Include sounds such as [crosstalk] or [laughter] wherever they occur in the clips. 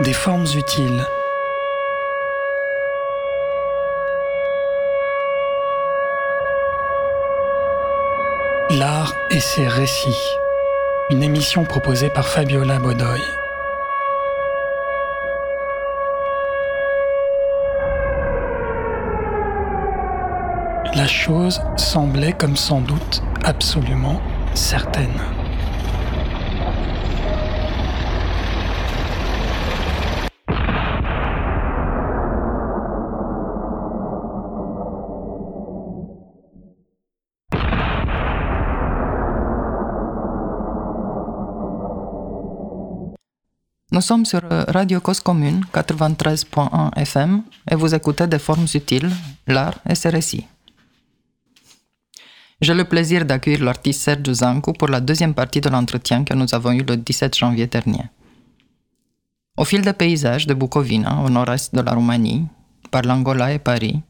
des formes utiles. L'art et ses récits. Une émission proposée par Fabiola Bodoy. La chose semblait comme sans doute absolument certaine. Nous sommes sur Radio Cause Commune 93.1 FM et vous écoutez des formes utiles, l'art et ses récits. J'ai le plaisir d'accueillir l'artiste Sergio Zancu pour la deuxième partie de l'entretien que nous avons eu le 17 janvier dernier. Au fil des paysages de Bucovina, au nord-est de la Roumanie, par l'Angola et Paris,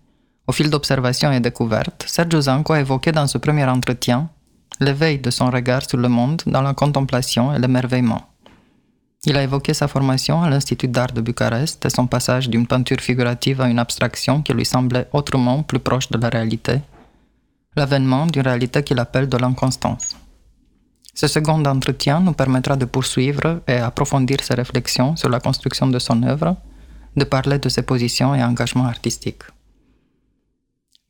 au fil d'observations et découvertes, Sergio Zancu a évoqué dans ce premier entretien l'éveil de son regard sur le monde dans la contemplation et l'émerveillement. Il a évoqué sa formation à l'Institut d'art de Bucarest et son passage d'une peinture figurative à une abstraction qui lui semblait autrement plus proche de la réalité, l'avènement d'une réalité qu'il appelle de l'inconstance. Ce second entretien nous permettra de poursuivre et approfondir ses réflexions sur la construction de son œuvre, de parler de ses positions et engagements artistiques.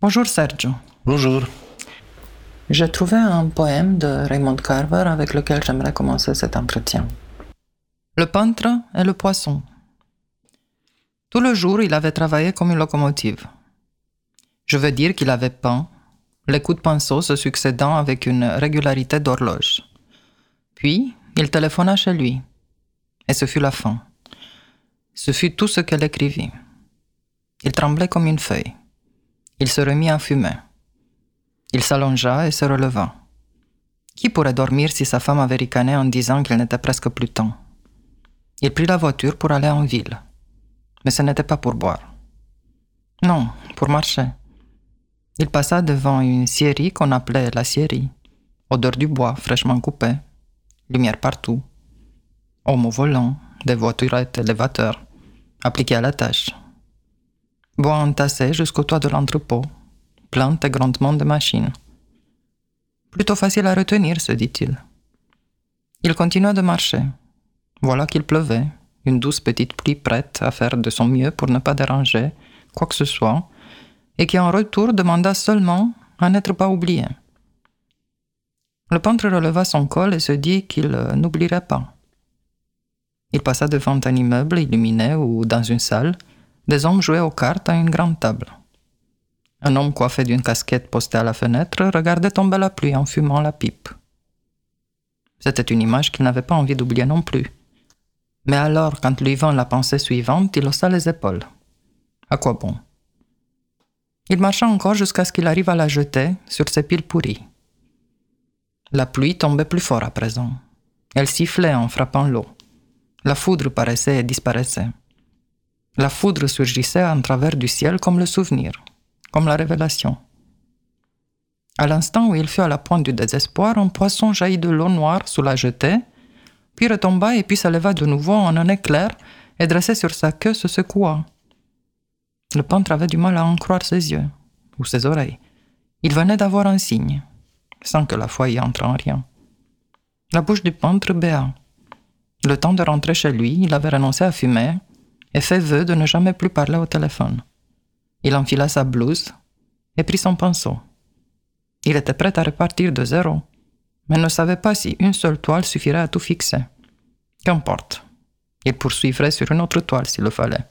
Bonjour Sergio. Bonjour. J'ai trouvé un poème de Raymond Carver avec lequel j'aimerais commencer cet entretien. Le peintre et le poisson. Tout le jour, il avait travaillé comme une locomotive. Je veux dire qu'il avait peint, les coups de pinceau se succédant avec une régularité d'horloge. Puis, il téléphona chez lui. Et ce fut la fin. Ce fut tout ce qu'elle écrivit. Il tremblait comme une feuille. Il se remit à fumer. Il s'allongea et se releva. Qui pourrait dormir si sa femme avait ricané en disant qu'il n'était presque plus temps? Il prit la voiture pour aller en ville. Mais ce n'était pas pour boire. Non, pour marcher. Il passa devant une scierie qu'on appelait la scierie. Odeur du bois fraîchement coupé. Lumière partout. Homme au volant, des voiturettes élévateurs, appliquées à la tâche. Bois entassé jusqu'au toit de l'entrepôt. Plantes et grondements de machines. Plutôt facile à retenir, se dit-il. Il continua de marcher. Voilà qu'il pleuvait, une douce petite pluie prête à faire de son mieux pour ne pas déranger quoi que ce soit, et qui en retour demanda seulement à n'être pas oublié. Le peintre releva son col et se dit qu'il n'oublierait pas. Il passa devant un immeuble illuminé où, dans une salle, des hommes jouaient aux cartes à une grande table. Un homme coiffé d'une casquette postée à la fenêtre regardait tomber la pluie en fumant la pipe. C'était une image qu'il n'avait pas envie d'oublier non plus. Mais alors, quand lui vint la pensée suivante, il haussa les épaules. À quoi bon? Il marcha encore jusqu'à ce qu'il arrive à la jetée sur ses piles pourries. La pluie tombait plus fort à présent. Elle sifflait en frappant l'eau. La foudre paraissait et disparaissait. La foudre surgissait en travers du ciel comme le souvenir, comme la révélation. À l'instant où il fut à la pointe du désespoir, un poisson jaillit de l'eau noire sous la jetée puis retomba et puis s'éleva de nouveau en un éclair et dressé sur sa queue se secoua. Le peintre avait du mal à en croire ses yeux ou ses oreilles. Il venait d'avoir un signe, sans que la foi y entre en rien. La bouche du peintre béa. Le temps de rentrer chez lui, il avait renoncé à fumer et fait vœu de ne jamais plus parler au téléphone. Il enfila sa blouse et prit son pinceau. Il était prêt à repartir de zéro mais ne savait pas si une seule toile suffirait à tout fixer. Qu'importe. Il poursuivrait sur une autre toile s'il le fallait.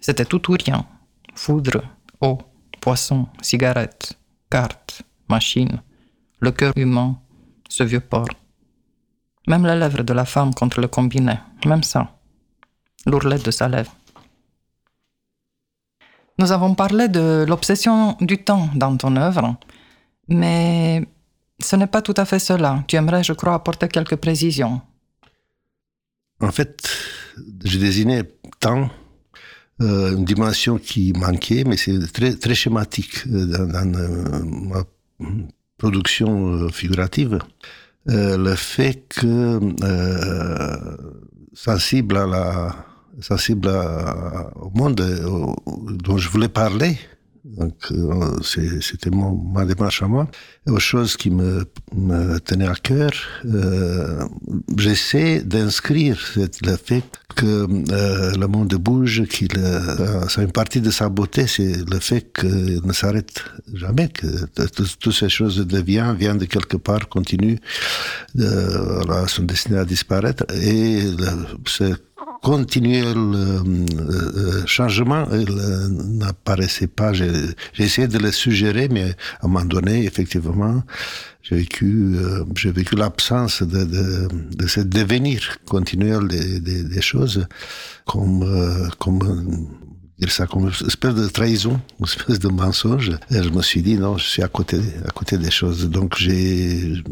C'était tout ou rien. Foudre, eau, poisson, cigarette, carte, machine, le cœur humain, ce vieux porc. Même les lèvres de la femme contre le combiné, même ça. L'ourlet de sa lèvre. Nous avons parlé de l'obsession du temps dans ton œuvre, mais ce n'est pas tout à fait cela. Tu aimerais, je crois, apporter quelques précisions. En fait, je désignais tant euh, une dimension qui manquait, mais c'est très, très schématique euh, dans, euh, ma production figurative. le fait que, sensible à la sensible au monde dont je voulais parler. Donc, euh, c'était ma démarche à moi. Autre chose qui me, me tenait à cœur, euh, j'essaie d'inscrire le fait que euh, le monde bouge, qu'il c'est une partie de sa beauté, c'est le fait qu'il ne s'arrête jamais, que toutes ces choses deviennent, viennent de quelque part, continuent, voilà, sont destinées à disparaître, et c'est continuel euh, euh, changement euh, n'apparaissait pas. J'ai essayé de le suggérer, mais à un moment donné, effectivement, j'ai vécu, vécu l'absence de, de, de, ce devenir continuel des choses comme, comme dire ça comme une espèce de trahison, une espèce de mensonge. Et je me suis dit, non, je suis à côté, à côté des choses. Donc j'ai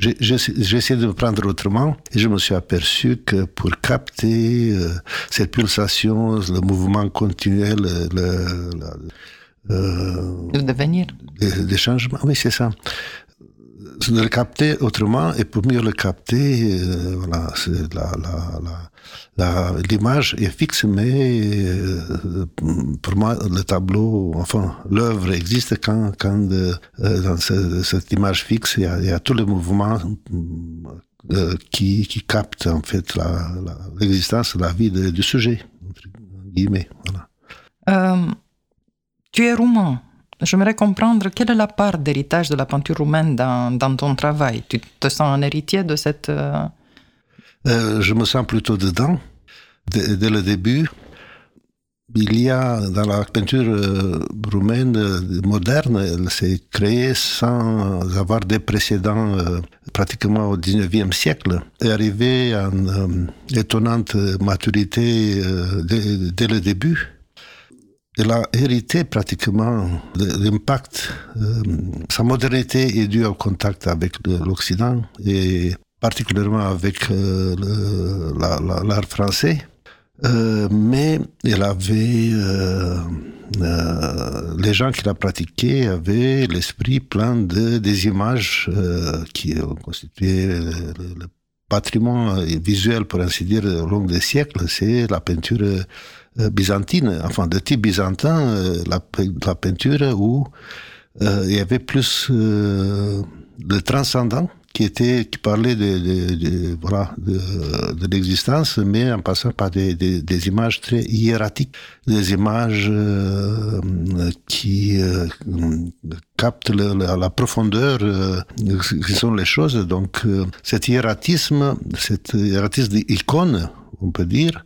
j'ai essayé de me prendre autrement et je me suis aperçu que pour capter euh, cette pulsation, le mouvement continuel, le, le, euh, le devenir, des, changements, oui, c'est ça le capter autrement et pour mieux le capter, euh, voilà, la, la, la, l'image est fixe, mais euh, pour moi, le tableau, enfin, l'œuvre existe quand, quand euh, dans cette image fixe, il y, a, il y, a, tous les mouvements qui, qui captent en fait l'existence, la, vie du sujet, entre guillemets. Voilà. tu es roumain J'aimerais comprendre quelle est la part d'héritage de la peinture roumaine dans, ton travail. Tu te sens un héritier de cette... Euh... Euh, je me sens plutôt dedans. Dès, le début, il y a dans la peinture euh, roumaine euh, moderne, elle s'est créée sans avoir des précédents euh, pratiquement au 19e siècle. Est arrivée à une étonnante maturité dès le début elle a hérité pratiquement l'impact. Euh, sa modernité est due au contact avec l'Occident et particulièrement avec euh, l'art français. Euh, mais elle avait, les gens qui la pratiquaient avaient l'esprit plein de des images qui ont constitué le, patrimoine visuel, pour ainsi dire, au long des siècles. C'est la peinture euh, byzantine, enfin de type byzantin, euh, la, peinture où euh, il y avait plus le transcendant qui était qui parlait de, de, de voilà de, de l'existence mais en passant par des, des, des, images très hiératiques des images euh, qui euh, captent le, la, la, profondeur euh, qui sont les choses. Donc cet hiératisme cet hiératisme d'icône on peut dire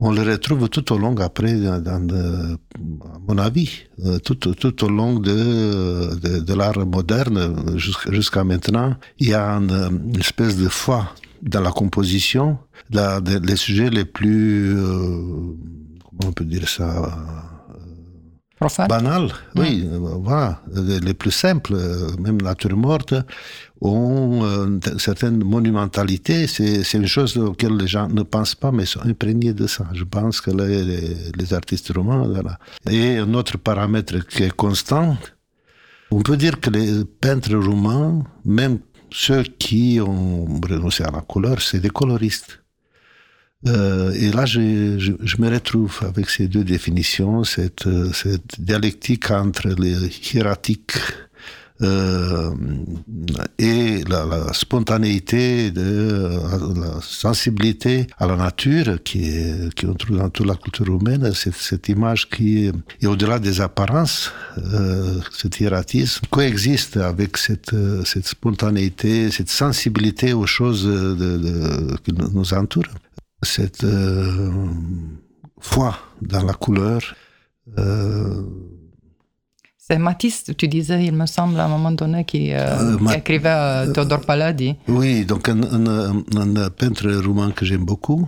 on le retrouve tout au long après, dans, à mon avis, euh, tout, tout au long de, de, de l'art moderne jusqu'à maintenant. Il y a une, espèce de foi dans la composition, la, les sujets les plus, euh, comment on peut dire ça, Profane. banal, oui, voilà, les plus simples, même nature morte, ont une certaine monumentalité. C'est une chose auquel les gens ne pensent pas, mais sont imprégnés de ça. Je pense que les, les artistes romains, voilà. Et un autre paramètre qui est constant, on peut dire que les peintres roumains, même ceux qui ont renoncé à la couleur, c'est des coloristes. Euh, et là, je, me retrouve avec ces deux définitions, cette, cette dialectique entre les hiératiques euh, et la, spontanéité, de, la sensibilité à la nature qui est, qui on trouve dans toute la culture humaine, cette, image qui est au-delà des apparences, euh, cet hiératisme coexiste avec cette, spontanéité, cette sensibilité aux choses qui nous entourent cette euh, foi dans la couleur. Euh, c'est Matisse, tu disais, il me semble, à un moment donné, qui, euh, qui écrivait Théodore Paladi. Oui, donc un, un, un peintre roumain que j'aime beaucoup,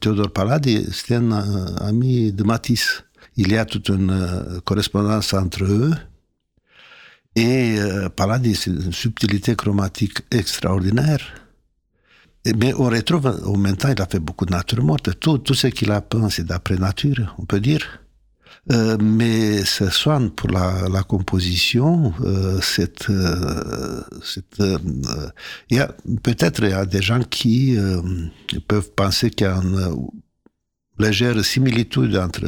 Théodore Paladi, c'était un ami de Matisse. Il y a toute une correspondance entre eux. Et Paladi, c'est une subtilité chromatique extraordinaire mais on retrouve, en même temps, il a fait beaucoup de nature morte. Tout, tout ce qu'il a c'est d'après nature, on peut dire. Euh, mais ce soin pour la, la composition, euh, c'est, euh, euh, il y a peut-être il y a des gens qui euh, peuvent penser qu'il y a un légère similitude entre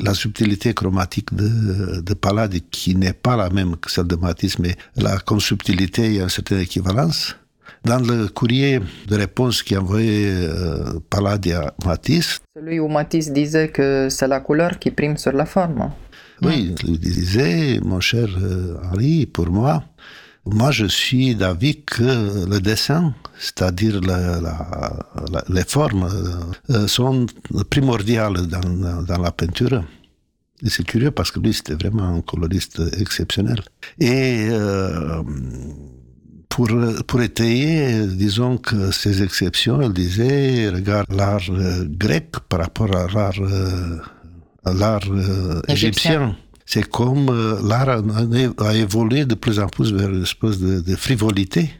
la subtilité chromatique de, de Pallade, qui n'est pas la même que celle de Matisse, mais là, comme subtilité, il y a une certaine équivalence. Dans le courrier de réponse qui envoyé euh, à Matisse, celui où Matisse disait que c'est la couleur qui prime sur la forme. Oui, il disait, mon cher euh, Henri, pour moi, moi, je suis d'avis que le dessin, c'est-à-dire les formes, euh, sont primordiales dans, dans la peinture. Et c'est curieux parce que lui, c'était vraiment un coloriste exceptionnel. Et euh, pour, pour étayer, disons que ces exceptions, elle disait, regarde l'art euh, grec par rapport à l'art, à l'art égyptien c'est comme euh, l'art a, évolué de plus en plus vers une espèce de, frivolité.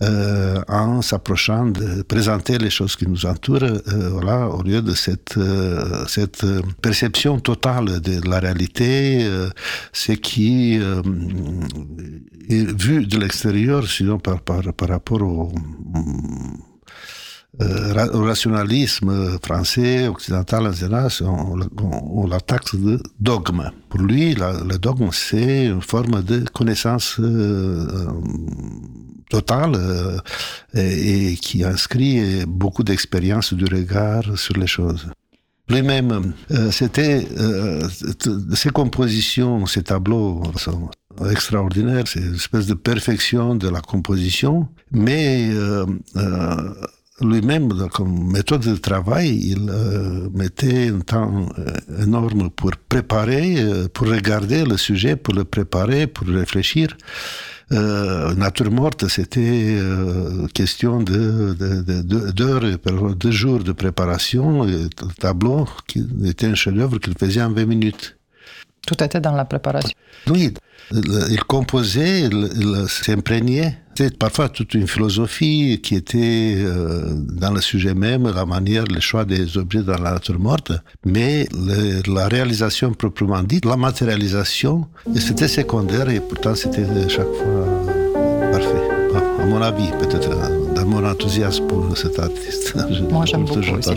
Euh, en s'approchant de présenter les choses qui nous entourent, euh, voilà, au lieu de cette, cette perception totale de la réalité, ce qui est vu de l'extérieur, sinon par, par, par rapport au euh, au rationalisme français, occidental en on, on, de dogme. Pour lui, le dogme, c'est une forme de connaissance euh, totale euh, et, qui inscrit beaucoup d'expérience du regard sur les choses. Lui-même, c'était ses compositions, ses tableaux sont extraordinaires, c'est une espèce de perfection de la composition, mais lui-même, comme méthode de travail, il euh, mettait un temps euh, énorme pour préparer, euh, pour regarder le sujet, pour le préparer, pour réfléchir. Nature morte, c'était question de, d'heures, de, de, jours de préparation. le tableau qui était un chef-d'œuvre qu'il faisait en 20 minutes. Tout était dans la préparation. Oui, il composait, il, s'imprégnait. C'était parfois toute une philosophie qui était euh, dans le sujet même, la manière, le choix des objets dans la nature morte, mais la réalisation proprement dite, la matérialisation, c'était secondaire et pourtant c'était chaque fois mon avis, peut-être dans mon enthousiasme pour cet artiste. Moi, j'aime beaucoup aussi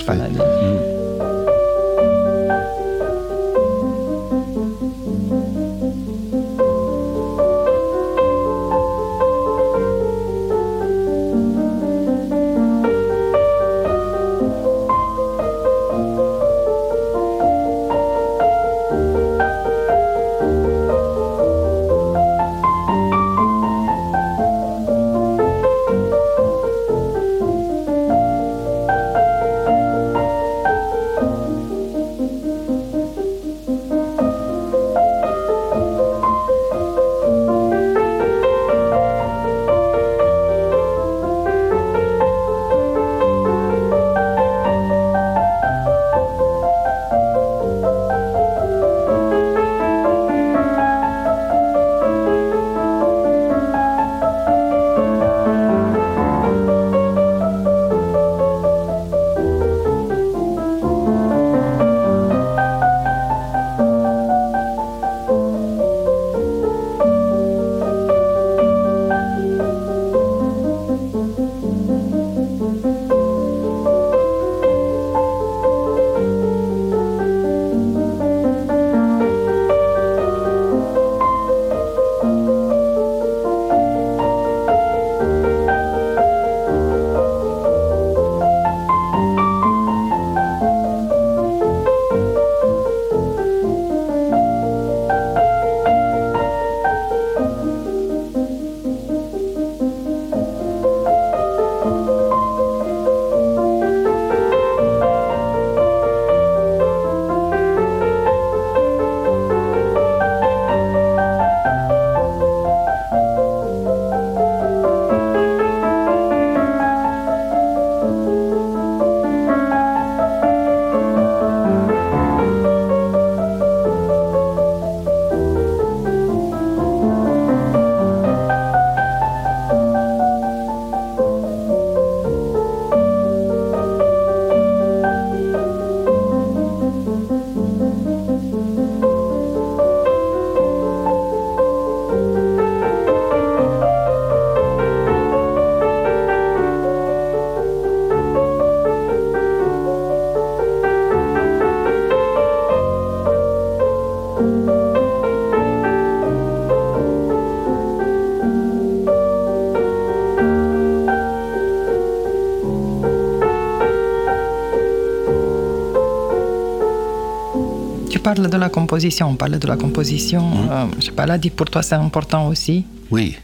parle de la composition, on parle de la composition. Mmh. Euh, je sais pas, là, dit pour toi, c'est important aussi. Oui.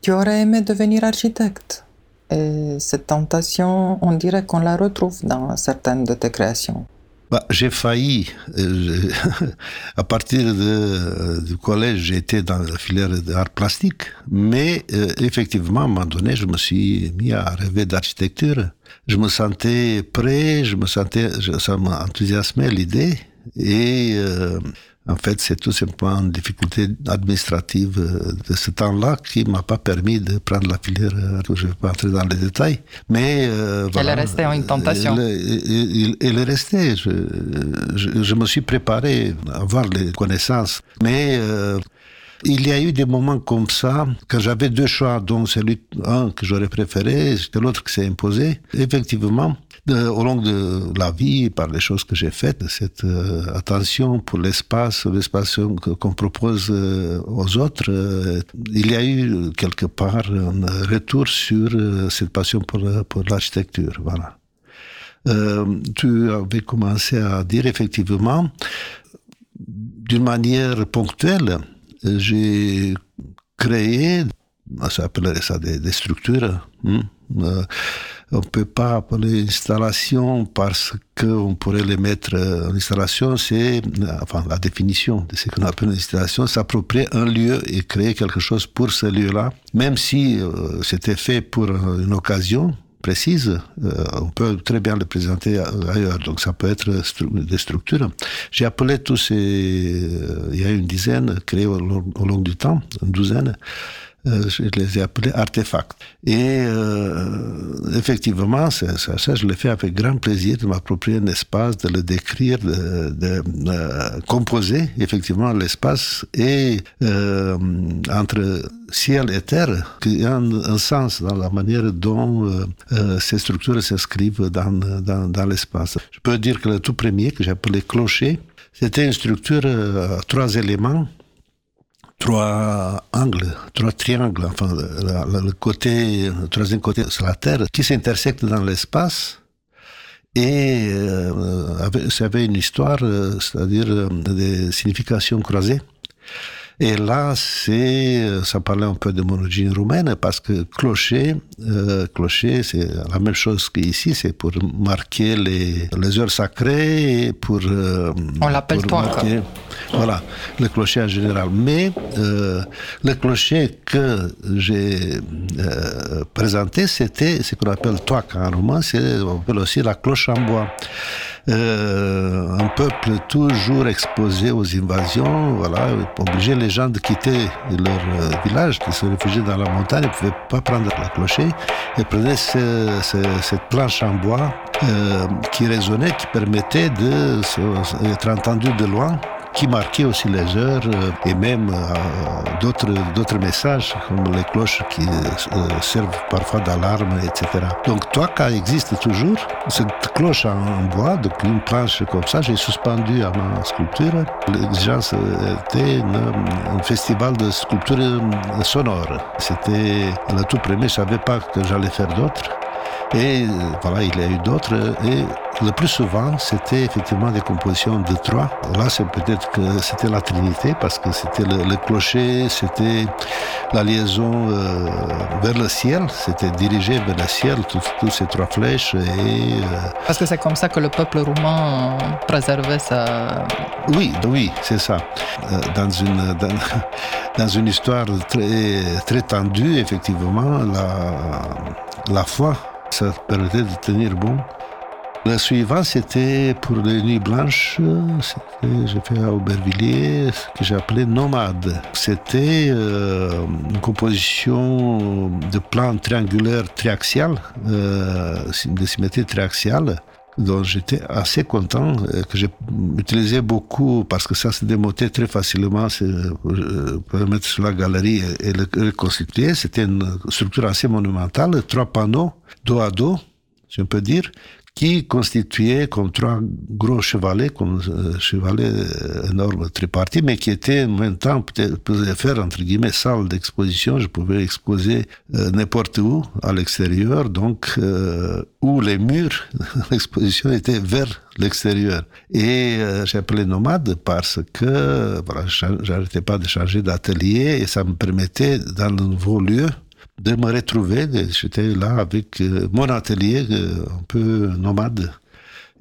Tu aurais aimé devenir architecte. Et cette tentation, on dirait qu'on la retrouve dans certaines de tes créations. Bah, j'ai failli. Euh, [laughs] à partir de, du collège, j'étais dans la filière d'art plastique. Mais euh, effectivement, à un moment donné, je me suis mis à rêver d'architecture. Je me sentais prêt, je me sentais, je, ça m'enthousiasmait l'idée. Et euh, en fait, c'est tout simplement une difficulté administrative euh, de ce temps-là qui m'a pas permis de prendre la filière. Je ne vais pas entrer dans les détails, mais euh, voilà, elle est restée une tentation. Elle, elle, est restée. Je, je, je, me suis préparé à avoir les connaissances, mais euh, il y a eu des moments comme ça, quand j'avais deux choix, dont celui un que j'aurais préféré, c'était l'autre qui s'est imposé. Effectivement, au long de la vie, par les choses que j'ai faites, cette euh, attention pour l'espace, l'espace qu'on propose euh, aux autres, euh, il y a eu quelque part un retour sur cette passion pour, pour l'architecture. Voilà. tu avais commencé à dire effectivement, d'une manière ponctuelle, j'ai créé, ça appellerait ça des, des structures. Hein? Euh, on peut pas appeler installation parce qu'on pourrait les mettre en installation, c'est, enfin, la définition de ce qu'on appelle une installation, s'approprier un lieu et créer quelque chose pour ce lieu-là, même si euh, c'était fait pour une occasion, précise, euh, on peut très bien le présenter ailleurs. Donc ça peut être des structures. J'ai appelé tous ces, euh, il y a une dizaine long, au long du temps, une douzaine. Euh, je les ai appelés artefacts. Et euh, effectivement, ça, ça, je l'ai fait avec grand plaisir de m'approprier un espace, de le décrire, de, de euh, composer effectivement l'espace et euh, entre ciel et terre, qu'il y a un, un, sens dans la manière dont euh, euh, ces structures s'inscrivent dans, dans, dans l'espace. Je peux dire que le tout premier, que j'ai appelé clocher, c'était une structure à trois éléments trois angles, trois triangles, enfin le, côté, troisième côté c'est la Terre, qui s'intersectent dans l'espace. Et euh, ça avait une histoire, euh, c'est-à-dire euh, des significations croisées. Et là, c'est, ça parlait un peu de mon origine roumaine parce que clocher, euh, clocher, c'est la même chose qu'ici, c'est pour marquer les, les heures sacrées et pour. Euh, On l'appelle toi. Marquer, voilà, le clocher en général. Mais euh, le clocher que j'ai euh, présenté, c'était ce qu'on appelle toit en roman, c'est, on appelle aussi la cloche en bois. Euh, un peuple toujours exposé aux invasions, voilà, obligé les gens de quitter leur euh, village, de se réfugier dans la montagne, ils ne pouvaient pas prendre la clocher, et prenaient ce, ce, cette planche en bois euh, qui résonnait, qui permettait d'être entendu de loin qui marquait aussi les heures euh, et même euh, d'autres, messages comme les cloches qui euh, servent parfois d'alarme, etc. Donc Toaka existe toujours. Cette cloche en bois, donc une planche comme ça, j'ai suspendu à ma sculpture. L'exigence était un festival de sculpture sonore. C'était le tout premier, je ne savais pas que j'allais faire d'autres. Et voilà, il y a eu d'autres. Et le plus souvent, c'était effectivement des compositions de trois. Là, c'est peut-être que c'était la Trinité, parce que c'était le, le, clocher, c'était la liaison euh, vers le ciel, c'était dirigé vers le ciel, toutes ces trois flèches. Et, euh, parce que c'est comme ça que le peuple roumain préservait sa... Oui, oui, c'est ça. Euh, dans une, dans, [laughs] dans, une histoire très, très tendue, effectivement, la, la foi ça permettait de tenir bon. Le suivant, c'était pour les nuits blanches. J'ai fait à Aubervilliers, ce que appelé Nomade. C'était euh, une composition de plans triangulaires triaxiales, euh, de symétrie triaxiale, dont j'étais assez content, que j'ai utilisé beaucoup parce que ça se démontait très facilement. Pour le mettre sur la galerie et le reconstituer. C'était une structure assez monumentale, trois panneaux dos à dos, si on peut dire, qui constituait comme trois gros chevalets, comme euh, chevalets euh, énormes tripartis, mais qui étaient en même temps, peut-être, faire, entre guillemets, salle d'exposition. Je pouvais exposer euh, n'importe où, à l'extérieur, donc, euh, où les murs [laughs] l'exposition étaient vers l'extérieur. Et euh, appelé nomade parce que, voilà, j'arrêtais pas de changer d'atelier et ça me permettait, dans de nouveau lieu, de me retrouver. J'étais là avec euh, mon atelier euh, un peu nomade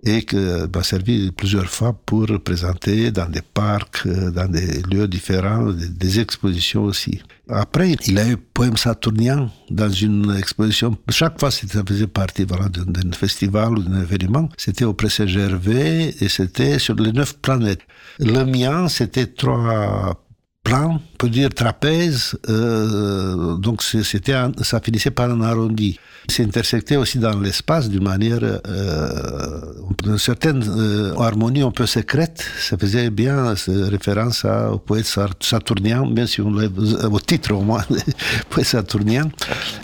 et que m'a servi plusieurs fois pour présenter dans des parcs, euh, dans des lieux différents, des, expositions aussi. Après, il a eu Poème Saturnien dans une exposition. Chaque fois, ça faisait partie voilà, d'un festival ou d'un événement. C'était au Presse Gervais et c'était sur les neuf planètes. Le mien, c'était trois plan, on peut dire trapèze, euh, donc c'était ça finissait par un arrondi. C'est intersecté aussi dans l'espace d'une manière, euh, une certaine euh, harmonie un peu secrète. Ça faisait bien référence à, au poète saturnien, bien lève au titre au moins, [laughs] poète saturnien.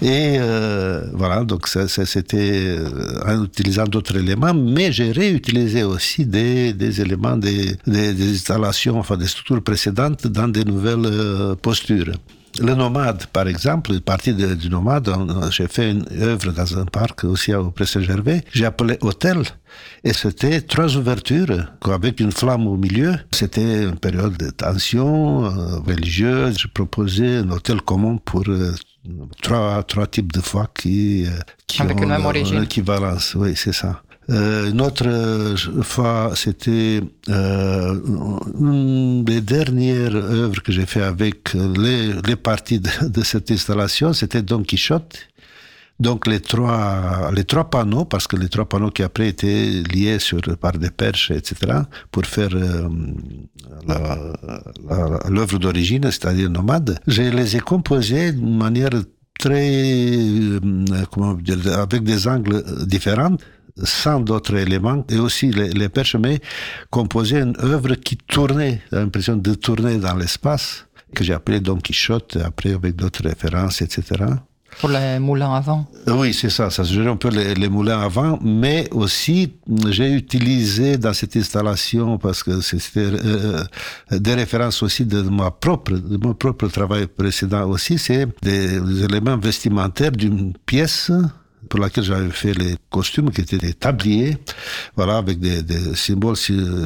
Et euh, voilà, donc ça, c'était euh, en utilisant d'autres éléments, mais j'ai réutilisé aussi des, éléments des installations, enfin des structures précédentes dans des nouvelles postures. Le nomade, par exemple, partie de, du nomade, j'ai fait une œuvre dans un parc aussi au Presse-Gervais. J'ai appelé hôtel et c'était trois ouvertures avec une flamme au milieu. C'était une période de tension euh, religieuse. Je proposais un hôtel commun pour euh, trois, trois types de foi qui, euh, qui avec ont une même origine. l'équivalence. Oui, c'est ça. Euh, une autre euh, fois, c'était euh, une des dernières œuvres que j'ai fait avec les, les parties de, cette installation, c'était Don Quichotte. Donc les trois, les trois panneaux, parce que les trois panneaux qui après étaient liés sur, par des perches, etc., pour faire euh, l'œuvre d'origine, c'est-à-dire nomade, je les ai composés d'une manière très, euh, comment dire, avec des angles différents sans d'autres éléments, et aussi les, les perches, mais composaient une œuvre qui tournait, l'impression de tourner dans l'espace, que j'ai appelé Don Quichotte, après avec d'autres références, etc. Pour les moulins avant Oui, c'est ça, ça suggère un peu les, les, moulins avant, mais aussi j'ai utilisé dans cette installation, parce que c'était euh, des références aussi de ma propre, de mon propre travail précédent aussi, c'est des, des éléments vestimentaires d'une pièce pour laquelle j'avais fait les costumes qui étaient des tabliers, voilà, avec des, symboles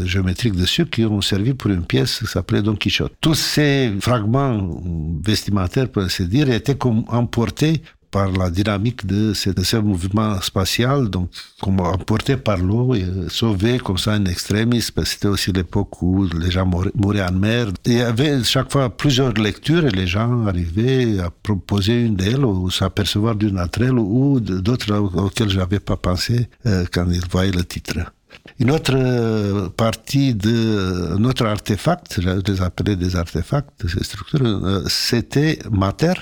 géométriques dessus qui ont servi pour une pièce qui s'appelait Don Quichotte. Tous ces fragments vestimentaires, pour ainsi dire, étaient emportés par la dynamique de ce, de ce mouvement spatial, donc comme emporté par l'eau et sauvé comme ça en que c'était aussi l'époque où les gens mouraient en mer. Il y avait chaque fois plusieurs lectures et les gens arrivaient à proposer une d'elles ou s'apercevoir d'une entre elles ou d'autres auxquelles j'avais pas pensé euh, quand ils voyaient le titre. Une autre partie de notre artefact, je les appelais des artefacts, ces structures, euh, c'était Mater,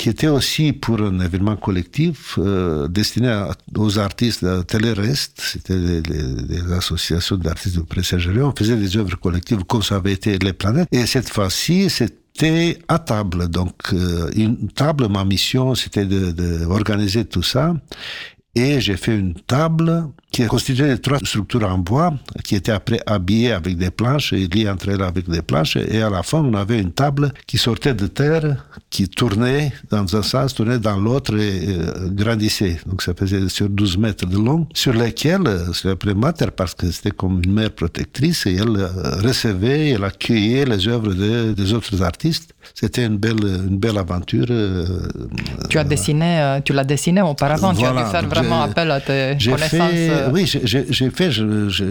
qui était aussi pour un événement collectif euh, destiné aux artistes de Téléreste, c'était des, associations d'artistes de presse On faisait des œuvres collectives comme ça avait été les planètes. Et cette fois-ci, c'était à table. Donc, euh, une table, ma mission, c'était d'organiser de tout ça. Et j'ai fait une table qui est constituée de trois structures en bois, qui étaient après habillées avec des planches et liées entre elles avec des planches. Et à la fin, on avait une table qui sortait de terre, qui tournait dans un sens, tournait dans l'autre et euh, grandissait. Donc ça faisait sur 12 mètres de long, sur lesquels, c'est l'appelait mater parce que c'était comme une mère protectrice et elle recevait, elle accueillait les œuvres de, des autres artistes. C'était une belle, une belle aventure. Euh, tu as dessiné, euh, tu l'as dessiné auparavant, voilà, tu as dû faire vraiment appel à tes connaissances. Fait, oui, j'ai fait,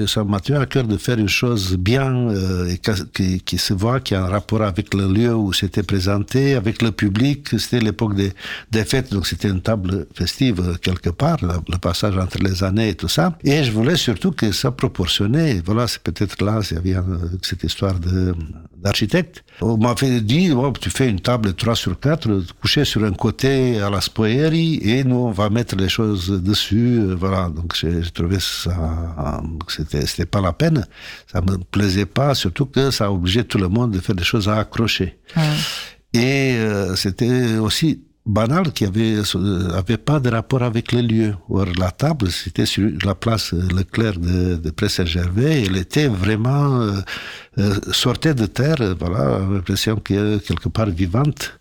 ça m'a tenu à cœur de faire une chose bien euh, qui, se voit, qui a un rapport avec le lieu où c'était présenté, avec le public. C'était l'époque des, fêtes, donc c'était une table festive quelque part, le, passage entre les années et tout ça. Et je voulais surtout que ça proportionnait. Voilà, c'est peut-être là, il y avait cette histoire d'architecte. On m'avait dit, oh, tu fais une table 3 sur 4, couché sur un côté à la Spoeri, et nous, on va mettre les choses dessus. Voilà, donc j'ai trouvé ça, c'était, c'était pas la peine. Ça me plaisait pas, surtout que ça obligeait tout le monde de faire des choses à accrocher. Ouais. Et euh, c'était aussi banal qui avait, euh, avait pas de rapport avec les lieux. Or, la table, c'était sur la place Leclerc de, de Presse-Gervais. Elle était vraiment euh, euh, sortait de terre, voilà, l'impression est quelque part vivante.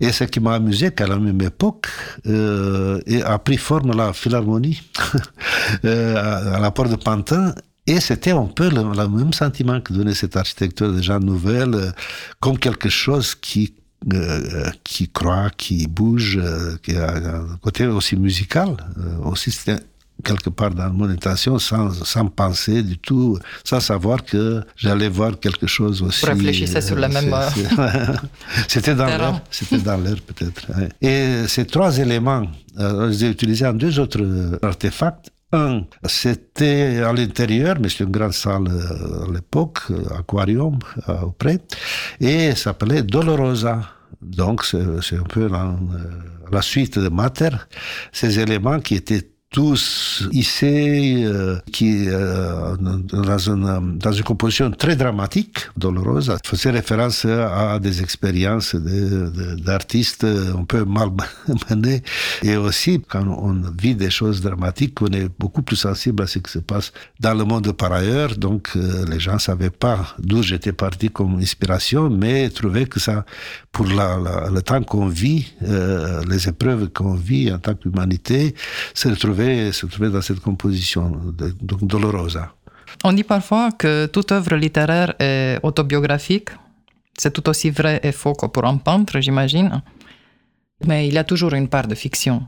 Et ce qui m'a amusé qu'à la même époque, euh, a pris forme la philharmonie [laughs] à, la porte de Pantin et c'était un peu le, même sentiment que donnait cette architecture déjà nouvelle, comme quelque chose qui euh, qui croit, qui bouge, euh, qui a un côté aussi musical. Euh, aussi, c'était quelque part dans mon intention, sans, sans penser du tout, sans savoir que j'allais voir quelque chose aussi. Vous réfléchissez sur la même. [laughs] c'était dans l'air, c'était dans l'air peut-être. Et ces trois éléments, euh, je les ai utilisés en deux autres artefacts. Un, c'était à l'intérieur, mais c'est une grande salle à l'époque, aquarium auprès, et s'appelait Dolorosa. Donc c'est un peu la, la suite de Mater, ces éléments qui étaient tous hissés, euh, qui euh, dans, une, dans une composition très dramatique, douloureuse, faisait référence à des expériences d'artistes de, un peu mal menés. Et aussi, quand on vit des choses dramatiques, on est beaucoup plus sensible à ce qui se passe dans le monde par ailleurs. Donc, euh, les gens savaient pas d'où j'étais parti comme inspiration, mais trouvaient que ça, pour la, la, le temps qu'on vit, euh, les épreuves qu'on vit en tant qu'humanité, se trouvaient se trouvait dans cette composition, Dolorosa. On dit parfois que toute œuvre littéraire est autobiographique. C'est tout aussi vrai et faux que pour un peintre, j'imagine. Mais il y a toujours une part de fiction.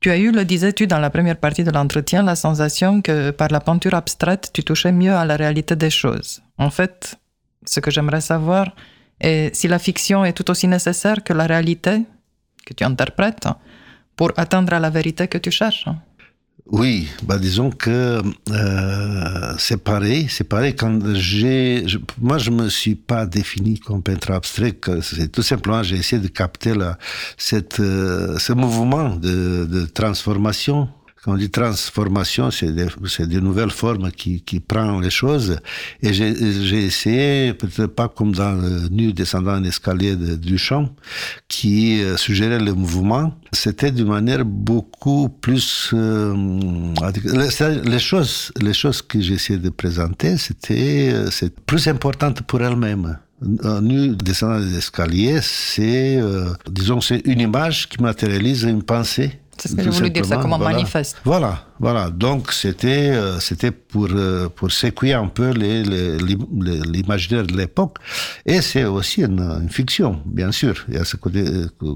Tu as eu, le disais-tu dans la première partie de l'entretien, la sensation que par la peinture abstraite, tu touchais mieux à la réalité des choses. En fait, ce que j'aimerais savoir est si la fiction est tout aussi nécessaire que la réalité que tu interprètes pour atteindre la vérité que tu cherches. Hein. Oui, bah disons que euh, c'est pareil, c'est pareil quand j'ai, moi je me suis pas défini comme peintre abstrait, c'est tout simplement j'ai essayé de capter la, cette, euh, ce mouvement de, de transformation quand on dit transformation, c'est des, des, nouvelles formes qui, qui prennent les choses. Et j'ai essayé, peut-être pas comme dans le nu descendant un escalier de Duchamp, qui euh, suggérait le mouvement. C'était d'une manière beaucoup plus... Euh, les choses, les choses que essayé de présenter, c'était euh, plus importante pour elles-mêmes. Nu descendant des escaliers, c'est, euh, disons, c'est une image qui matérialise une pensée c'est ce que je voulais dire, ça comme un voilà. manifeste. Voilà, voilà. Donc c'était euh, c'était pour euh, pour sécuyer un peu l'imaginaire de l'époque. Et c'est aussi une, une, fiction, bien sûr. Il y a ce côté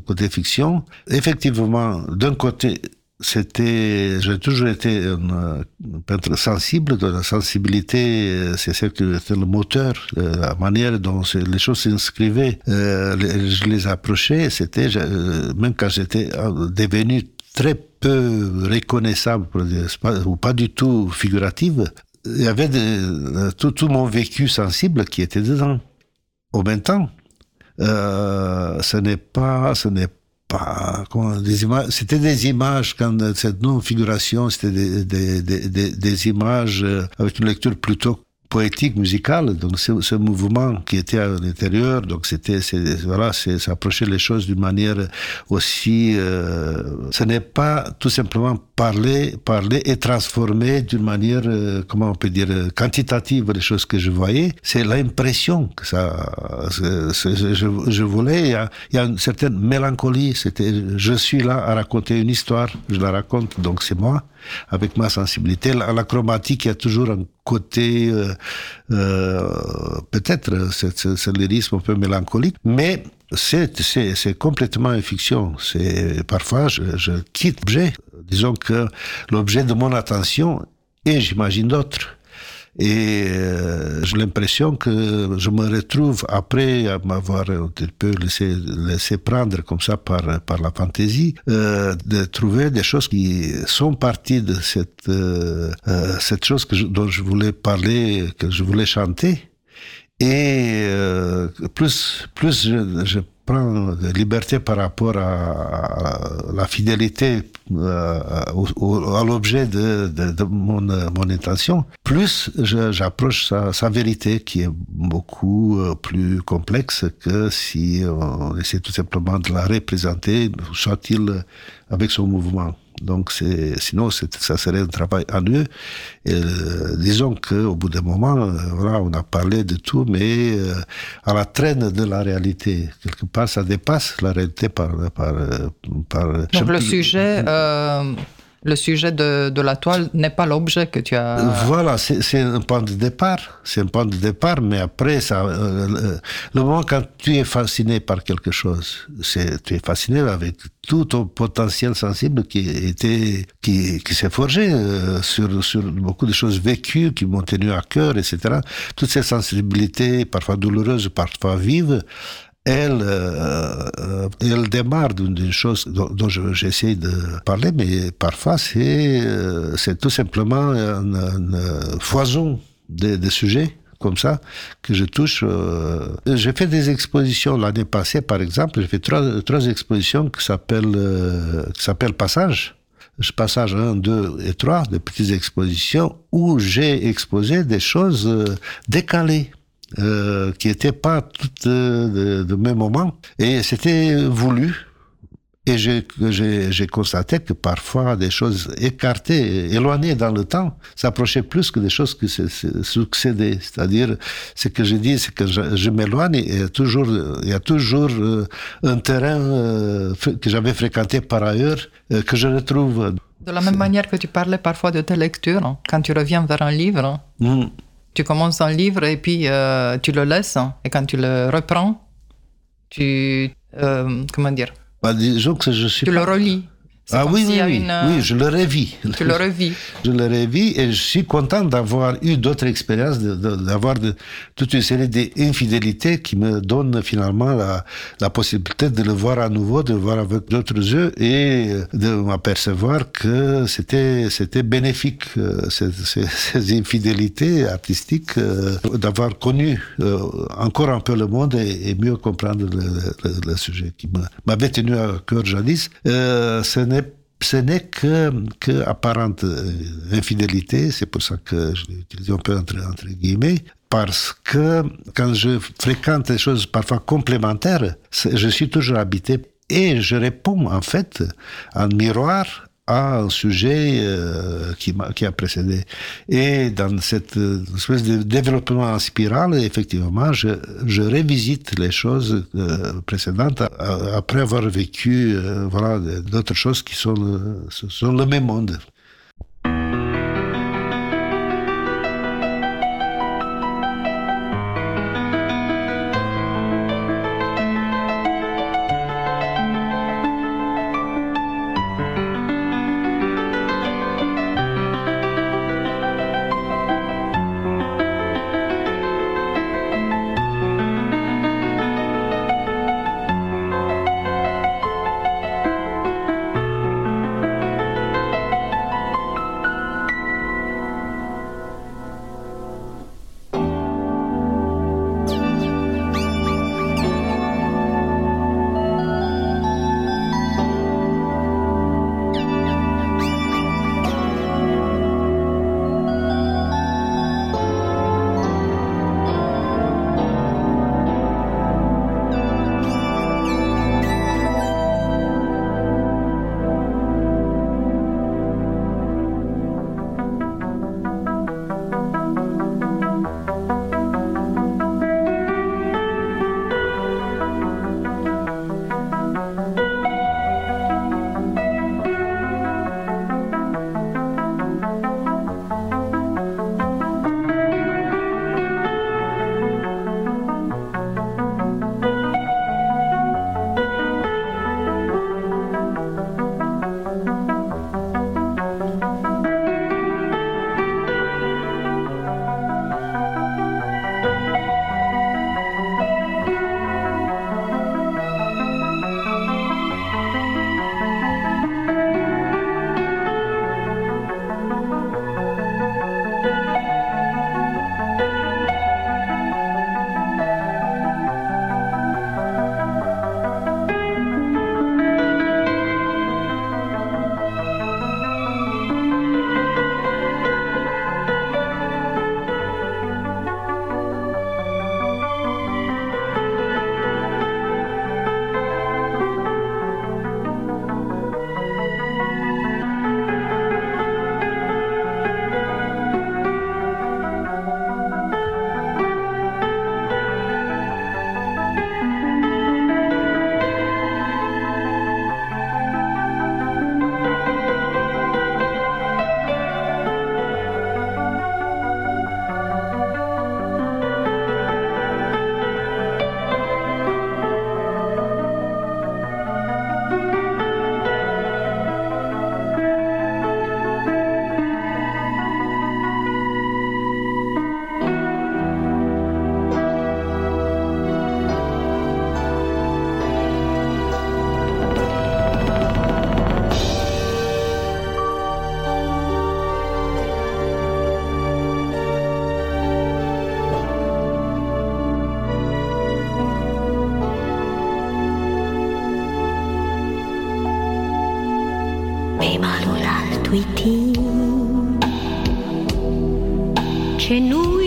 côté fiction. Effectivement, d'un côté c'était, j'ai toujours été un, peintre sensible, de la sensibilité, c'est ce qui était le moteur, la manière dont les choses s'inscrivaient, euh, je les approchais, c'était, même quand j'étais devenu très peu reconnaissable, ou pas du tout figurative, il y avait tout, mon vécu sensible qui était dedans. Au même temps, euh, ce n'est pas, ce n'est pas, c'était des images quand cette non-figuration, c'était des, images euh, avec une lecture plutôt poétique, musicale. Donc, ce, mouvement qui était à l'intérieur, donc c'était, voilà, c'est s'approcher les choses d'une manière aussi. Euh, ce n'est pas tout simplement parler, parler et transformer d'une manière, euh, comment on peut dire, quantitative les choses que je voyais. C'est l'impression que ça. je, je, voulais. Il y, a, il y, a, une certaine mélancolie. C'était, je suis là à raconter une histoire. Je la raconte, donc c'est moi avec ma sensibilité. La, la, chromatique, il y a toujours un côté, euh, euh, peut-être, c'est lyrisme un peu mélancolique, mais c'est, complètement une fiction. Parfois, je, quitte l'objet. Disons que l'objet de mon attention, et j'imagine d'autres. Et j'ai l'impression que je me retrouve, après m'avoir un peu laissé, laissé prendre comme ça par, par la fantaisie, euh, de trouver des choses qui sont parties de cette, euh, euh cette chose que dont je voulais parler, que je voulais chanter. Et euh, plus, plus je, je prend de liberté par rapport à, la fidélité euh, à l'objet de, mon, mon, intention, plus j'approche sa, sa, vérité qui est beaucoup euh, plus complexe que si on essaie tout simplement de la représenter, soit-il avec son mouvement. Donc, sinon, ça serait un travail ennuyeux. Et, euh, disons qu'au bout d'un moment, euh, voilà, on a parlé de tout, mais euh, à la traîne de la réalité. Quelque part, ça dépasse la réalité par... par, par Donc, le sujet le sujet de, de la toile n'est pas l'objet que tu as. Voilà, c'est un point de départ. C'est un point de départ, mais après, ça, euh, le moment quand tu es fasciné par quelque chose, tu es fasciné avec tout ton potentiel sensible qui était qui, qui s'est forgé euh, sur sur beaucoup de choses vécues qui m'ont tenu à cœur, etc. Toutes ces sensibilités, parfois douloureuses, parfois vives, elle, euh, euh, elle démarre d'une chose dont, j'essaie de parler, mais parfois c'est euh, c'est tout simplement une, foison de, sujets comme ça que je touche. j'ai fait des expositions l'année passée, par exemple. J'ai fait trois, trois expositions qui s'appellent qui s'appellent Passage. Passage 1, 2 et 3, de petites expositions où j'ai exposé des choses décalées. Euh, qui n'étaient pas toutes euh, de, même moment. Et c'était voulu. Et j'ai constaté que parfois des choses écartées, éloignées dans le temps, s'approchaient plus que des choses qui se, succédaient. C'est-à-dire, ce que je dis, c'est que je, m'éloigne et il y a toujours, il y a toujours euh, un terrain que j'avais fréquenté par ailleurs que je retrouve. De la même manière que tu parlais parfois de ta lecture, hein, quand tu reviens vers un livre, mmh tu commences un livre et puis euh, tu le laisses. Et quand tu le reprends, tu. Euh, comment dire? Bah, disons que je suis Tu le relis. Ah oui, oui, oui, oui, je le revis. Tu le revis. [laughs] Je le revis et je suis content d'avoir eu d'autres expériences, d'avoir toute une série d'infidélités qui me donnent finalement la, la, possibilité de le voir à nouveau, de le voir avec d'autres yeux et de m'apercevoir que c'était c'était bénéfique euh, ces, ces, infidélités artistiques, euh, d'avoir connu euh, encore un peu le monde et, mieux comprendre le, sujet qui m'avait tenu à cœur jadis. ce ce n'est que, que apparente euh, infidélité, c'est pour ça que je l'ai utilisé un peu entre, entre guillemets, parce que quand je fréquente des choses parfois complémentaires, je suis toujours habité et je réponds en fait en miroir à un sujet euh, qui, qui, a précédé. Et dans cette euh, espèce de développement en spirale, effectivement, je, je révisite les choses euh, précédentes après avoir vécu voilà, d'autres choses qui sont, sont le même monde. e mano l'altro C'è noi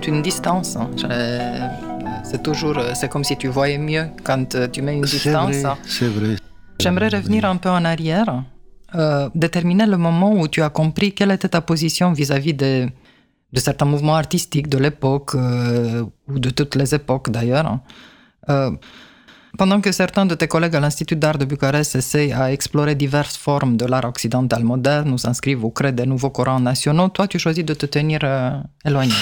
D'une distance. hein. Je- C'est toujours, c'est comme si tu voyais mieux quand euh, tu mets une distance. vrai, c'est vrai. J'aimerais revenir un peu en arrière, euh, déterminer le moment où tu as compris quelle était ta position vis-à-vis de, de certains mouvements artistiques de l'époque, euh, ou de toutes les époques d'ailleurs. hein. Euh, pendant que certains de tes collègues à l'Institut d'art de Bucarest essayent à explorer diverses formes de l'art occidental moderne ou s'inscrivent ou créent des nouveaux courants nationaux, toi tu choisis de te tenir euh, éloigné.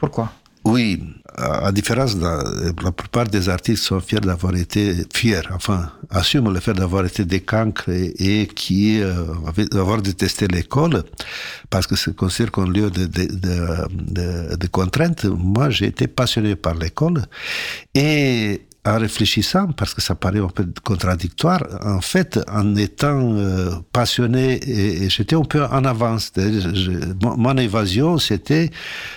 Pourquoi? Oui, à, différence de la plupart des artistes sont fiers d'avoir été fiers, enfin, assument le fait d'avoir été des cancres et, qui euh, d'avoir détesté l'école parce que c'est considéré comme lieu de, de, de, contraintes. Moi, j'ai été passionné par l'école et en réfléchissant, parce que ça paraît un peu contradictoire, en fait, en étant euh, passionné, j'étais un peu en avance. Mon, évasion, c'était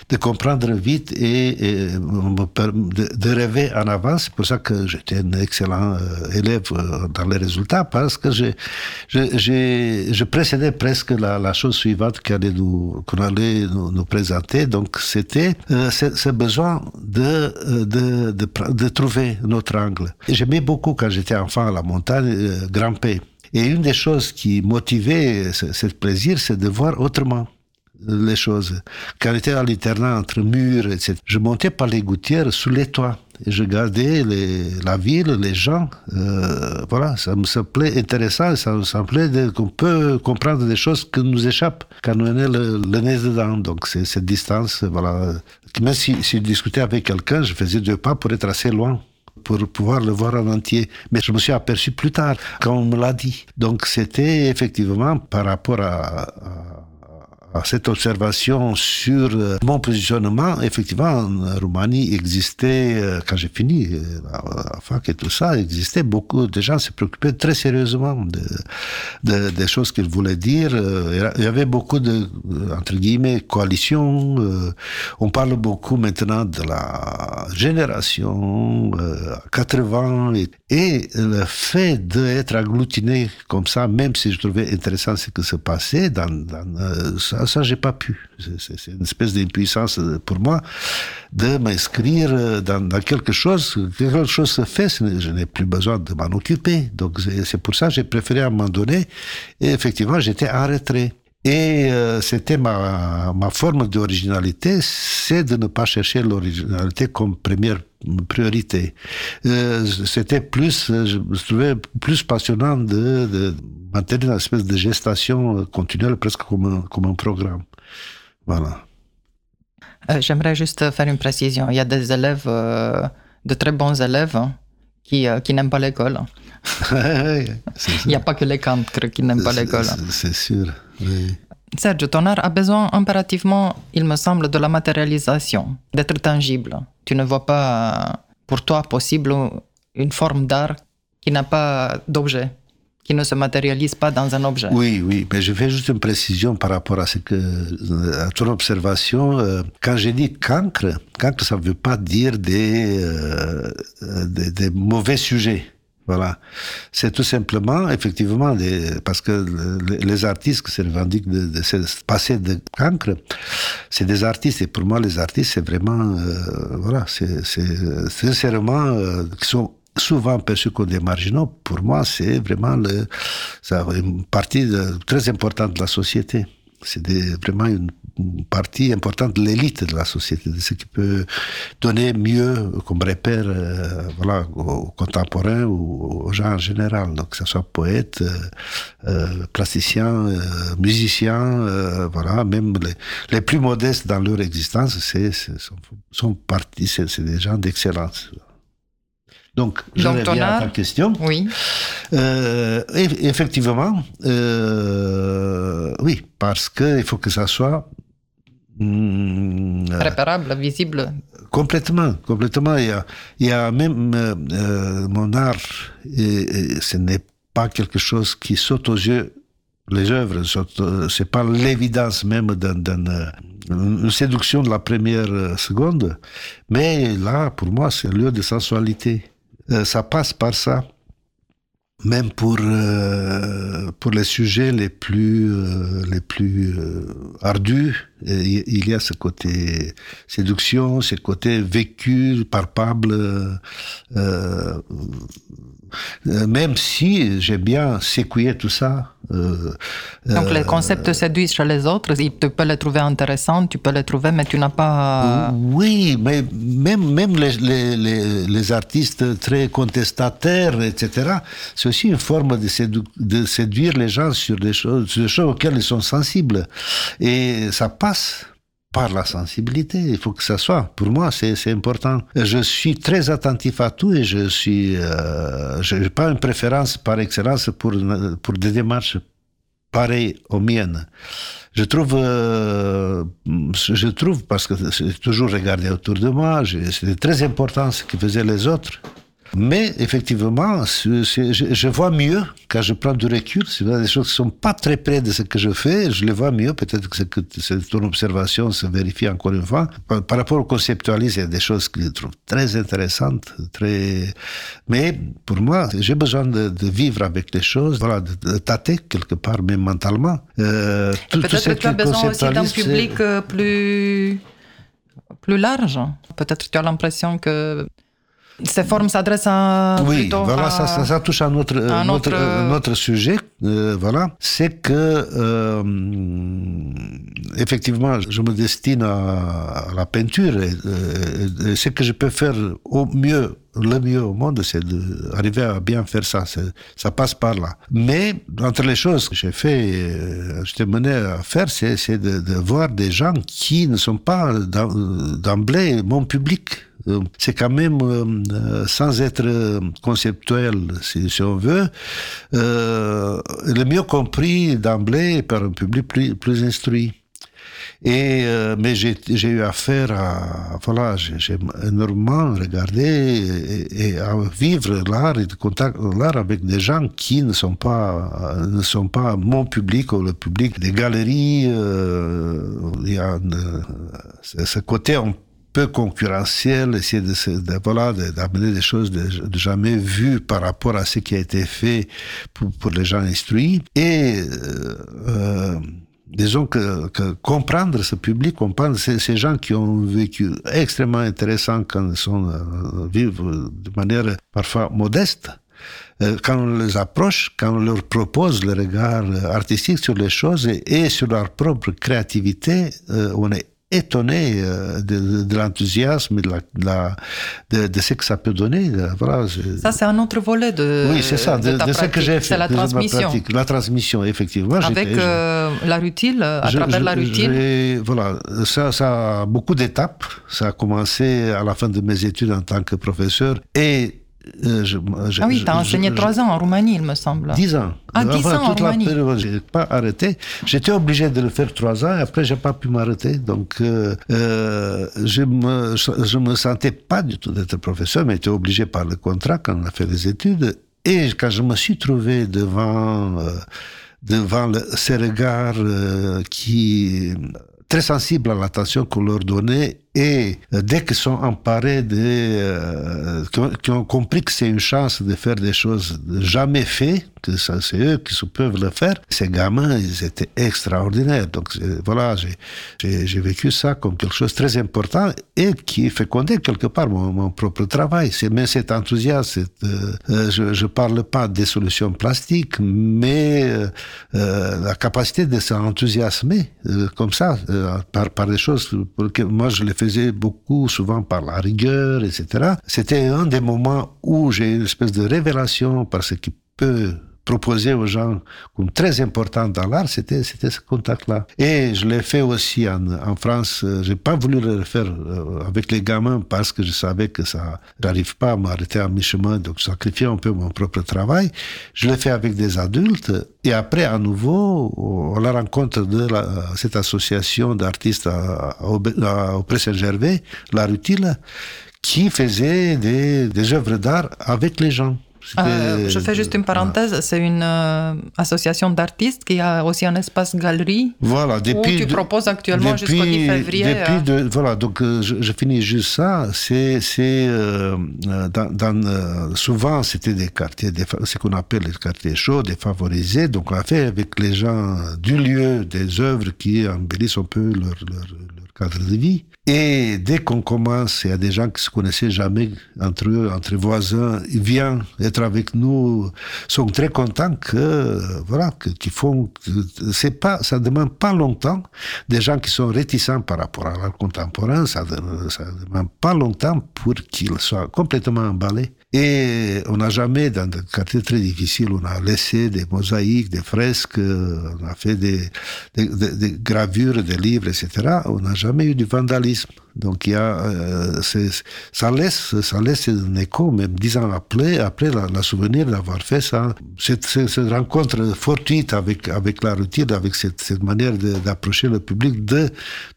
de comprendre vite et, de, rêver en avance. C'est pour ça que j'étais un excellent euh, élève euh, dans les résultats, parce que je, précédais presque la, chose suivante qu'on allait nous, présenter. Donc, c'était ce, besoin de trouver notre angle. J'aimais beaucoup, quand j'étais enfant à la montagne, euh, grimper. Et une des choses qui motivait ce, plaisir, c'est de voir autrement les choses. Quand j'étais à l'internat entre murs, etc., je montais par les gouttières sous les toits. Et je regardais les, la ville, les gens. euh, voilà, ça me semblait intéressant. Ça me semblait qu'on peut comprendre des choses qui nous échappent quand on est le, nez dedans. Donc, c'est cette distance, voilà. Même si je discutais avec quelqu'un, je faisais deux pas pour être assez loin pour pouvoir le voir en entier. Mais je me suis aperçu plus tard, quand on me l'a dit. Donc c'était effectivement par rapport à, à- cette observation sur euh, mon positionnement, effectivement, en Roumanie existait, euh, quand j'ai fini euh, la fac et tout ça, existait beaucoup de gens se préoccupaient très sérieusement de, de- des choses qu'ils voulaient dire. Il y avait beaucoup de, entre guillemets, coalitions. On parle beaucoup maintenant de la génération euh, 80 et, et le fait d'être agglutiné comme ça, même si je trouvais intéressant ce qui se passait, dans, dans, ça, ça j'ai pas pu. C'est- une espèce d'impuissance euh, pour moi de m'inscrire euh, dans, quelque chose. Quelque chose se fait, je n'ai plus besoin de m'en occuper. Donc c'est pour ça que j'ai préféré à un moment donné. Et effectivement, j'étais en retrait. Et euh, c'était ma, ma forme d'originalité, c'est de ne pas chercher l'originalité comme première priorité. Euh, C'était plus, euh, je trouvais plus passionnant de, de maintenir une espèce de gestation euh, continuelle, presque comme un, comme un programme. Voilà. Euh, J'aimerais juste faire une précision. Il y a des élèves, euh, de très bons élèves, hein, qui, qui n'aiment pas l'école. [laughs] Il n'y a pas que les cancres qui n'aiment pas l'école. c'est- C'est sûr. oui. Serge, ton art a besoin impérativement, il me semble, de la matérialisation, d'être tangible. Tu ne vois pas, euh, pour toi, possible une forme d'art qui n'a pas d'objet, qui ne se matérialise pas dans un objet. Oui, oui, mais je fais juste une précision par rapport à ce que, à ton observation. Euh, Quand j'ai dit cancre, cancre, ça ne veut pas dire euh, euh, des, des mauvais sujets. Voilà. C'est tout simplement, effectivement, parce que le- les artistes qui se revendiquent de, de ce passé de cancre, c'est des artistes. Et pour moi, les artistes, c'est vraiment, euh, voilà, c'est sincèrement, euh, qui sont souvent perçus comme des marginaux. Pour moi, c'est vraiment le, ça, une partie très importante de la société. C'est vraiment une partie importante de l'élite de la société, de ce qui peut donner mieux comme repère euh, voilà, aux contemporains ou aux gens en général. Donc, que ce soit poète, euh, euh, plasticien, euh, musicien, voilà, même les, les plus modestes dans leur existence, c'est, sont, sont partis, c'est, des gens d'excellence. Donc, je Donc, reviens à ta question. Oui, Euh, eff- effectivement, euh, oui, parce qu'il faut que ça soit réparable, visible. complètement, complètement. Il y a, il y a même euh, euh, mon art, et, et ce n'est pas quelque chose qui saute aux yeux. Les œuvres, euh, c'est pas l'évidence même d'un, d'un, euh, une séduction de la première euh, seconde, mais là, pour moi, c'est un lieu de sensualité. Euh, ça passe par ça même pour euh, pour les sujets les plus euh, les plus euh, ardus et il y a ce côté séduction ce côté vécu palpable euh, euh, même si j'ai bien sécuillé tout ça euh, Donc euh, les concepts te séduisent chez les autres, tu peux les trouver intéressants, tu peux les trouver, mais tu n'as pas... Oui, mais même, même les, les, les, les artistes très contestataires, etc., c'est aussi une forme de, sédu- de séduire les gens sur des choses, sur des choses auxquelles ils sont sensibles. Et ça passe par la sensibilité. Il faut que ça soit. Pour moi, c'est important. Je suis très attentif à tout et je suis, euh, je n'ai pas une préférence par excellence pour, pour des démarches pareilles aux miennes. Je trouve, euh, je trouve parce que j'ai toujours regardé autour de moi, c'était très important ce que faisaient les autres. Mais effectivement, je, vois mieux quand je prends du recul. C'est des choses qui sont pas très près de ce que je fais. Je les vois mieux. Peut-être que, c'est ton observation se vérifie encore une fois. Par, par rapport au conceptualisme, il y a des choses que je trouve très intéressantes, très. Mais pour moi, j'ai besoin de, de vivre avec les choses, voilà, de, de tâter quelque part, même mentalement. Euh, Peut-être que tu as besoin aussi d'un public euh, plus, plus large. Peut-être que tu as l'impression que ces formes s'adressent à Oui, voilà, à- ça, ça, ça touche à notre, euh, notre, euh, notre sujet. euh, voilà, c'est que euh, effectivement, je me destine à, à la peinture et, et ce que je peux faire au mieux, le mieux au monde, c'est d'arriver à bien faire ça. Ça passe par là. Mais entre les choses que j'ai fait, je t'ai mené à faire, c'est de, de voir des gens qui ne sont pas d'em- d'emblée mon public. Euh, C'est quand même, euh, euh, sans être conceptuel, si, on veut, le mieux compris d'emblée par un public plus, plus instruit. Et, mais j'ai eu affaire à. Voilà, j'ai énormément regardé et, à vivre l'art et de contact l'art avec des gens qui ne sont pas, ne sont pas mon public ou le public des galeries. il y a ce côté peu concurrentiel, essayer se- de- voilà, de- d'amener des choses de, jamais vues par rapport à ce qui a été fait pour, les gens instruits. Et euh, euh, disons que, comprendre ce public, comprendre ces, gens qui ont vécu extrêmement intéressant quand ils sont euh, vivent de manière parfois modeste. Quand on les approche, quand on leur propose le regard artistique sur les choses et, sur leur propre créativité, on est étonné euh, de, de- de l'enthousiasme, de, la, de, la- de, de ce que ça peut donner. euh, Voilà, Ça, c'est un autre volet de, oui, c'est ça, de, ce que j'ai fait. C'est la transmission. pratique. La transmission, effectivement. Avec euh, la rutile, à je- travers je- la rutile. Voilà, ça, ça a beaucoup d'étapes. Ça a commencé à la fin de mes études en tant que professeur et euh, je, je- Ah oui, je- tu as enseigné je- trois ans en Roumanie, il me semble. Dix ans. Ah, dix ans en toute Roumanie. période, j'ai pas arrêté. J'étais obligé de le faire trois ans et après j'ai pas pu m'arrêter. Donc euh, euh, je me je me sentais pas du tout d'être professeur, mais j'étais obligé par le contrat quand on a fait les études. Et quand je me suis trouvé devant euh, devant le- ces regards qui très sensibles à l'attention qu'on leur donnait et euh, dès qu'ils sont emparés de euh, qui, ont, compris que c'est une chance de faire des choses jamais faites que c'est eux qui peuvent le faire ces gamins ils étaient extraordinaires. Donc voilà j'ai vécu ça comme quelque chose de très important et qui fécondait quelque part mon, mon propre travail. C'est mais cet enthousiasme euh, euh, je je parle pas des solutions plastiques mais euh, euh, la capacité de s'enthousiasmer comme ça par par des choses pour lesquelles moi je les beaucoup souvent par la rigueur etc c'était un des moments où j'ai une espèce de révélation par ce qui peut proposer aux gens comme très important dans l'art, c'était c'était ce contact-là. Et je l'ai fait aussi en, en France. J'ai pas voulu le faire euh, avec les gamins parce que je savais que ça n'arrive pas à m'arrêter à mi-chemin, donc je sacrifiais un peu mon propre travail. Je l'ai fait avec des adultes. Et après, à nouveau, au- à la rencontre de la- cette association d'artistes à- au à- au Pré Saint-Gervais, la Rutile, qui faisait des, des œuvres d'art avec les gens. Euh, je fais juste une parenthèse, c'est une euh, association d'artistes qui a aussi un espace galerie Voilà, depuis. où tu de- proposes actuellement jusqu'au 10 depuis- février. depuis euh, de- voilà, donc euh, je, je finis juste ça. C'est, euh, euh, dans, dans, euh, souvent c'était des quartiers, des, ce qu'on appelle les quartiers chauds, défavorisés. Donc on a fait avec les gens du lieu des œuvres qui embellissent un peu leur, leur, leur cadre de vie. Et dès qu'on commence, il y a des gens qui se connaissaient jamais entre eux, entre voisins, ils viennent être avec nous, sont très contents que, voilà, qu'ils font, c'est pas, ça demande pas longtemps. Des gens qui sont réticents par rapport à l'art contemporain, ça, ça demande pas longtemps pour qu'ils soient complètement emballés. Et on n'a jamais, dans des quartiers très difficiles, on a laissé des mosaïques, des fresques, euh, on a fait des, gravures, des livres, etc. On n'a jamais eu du vandalisme. Donc euh, ça laisse, un écho, même dix ans après, après la, souvenir d'avoir fait ça. Cette, rencontre fortuite avec, la routine, avec cette, manière d'approcher le public, de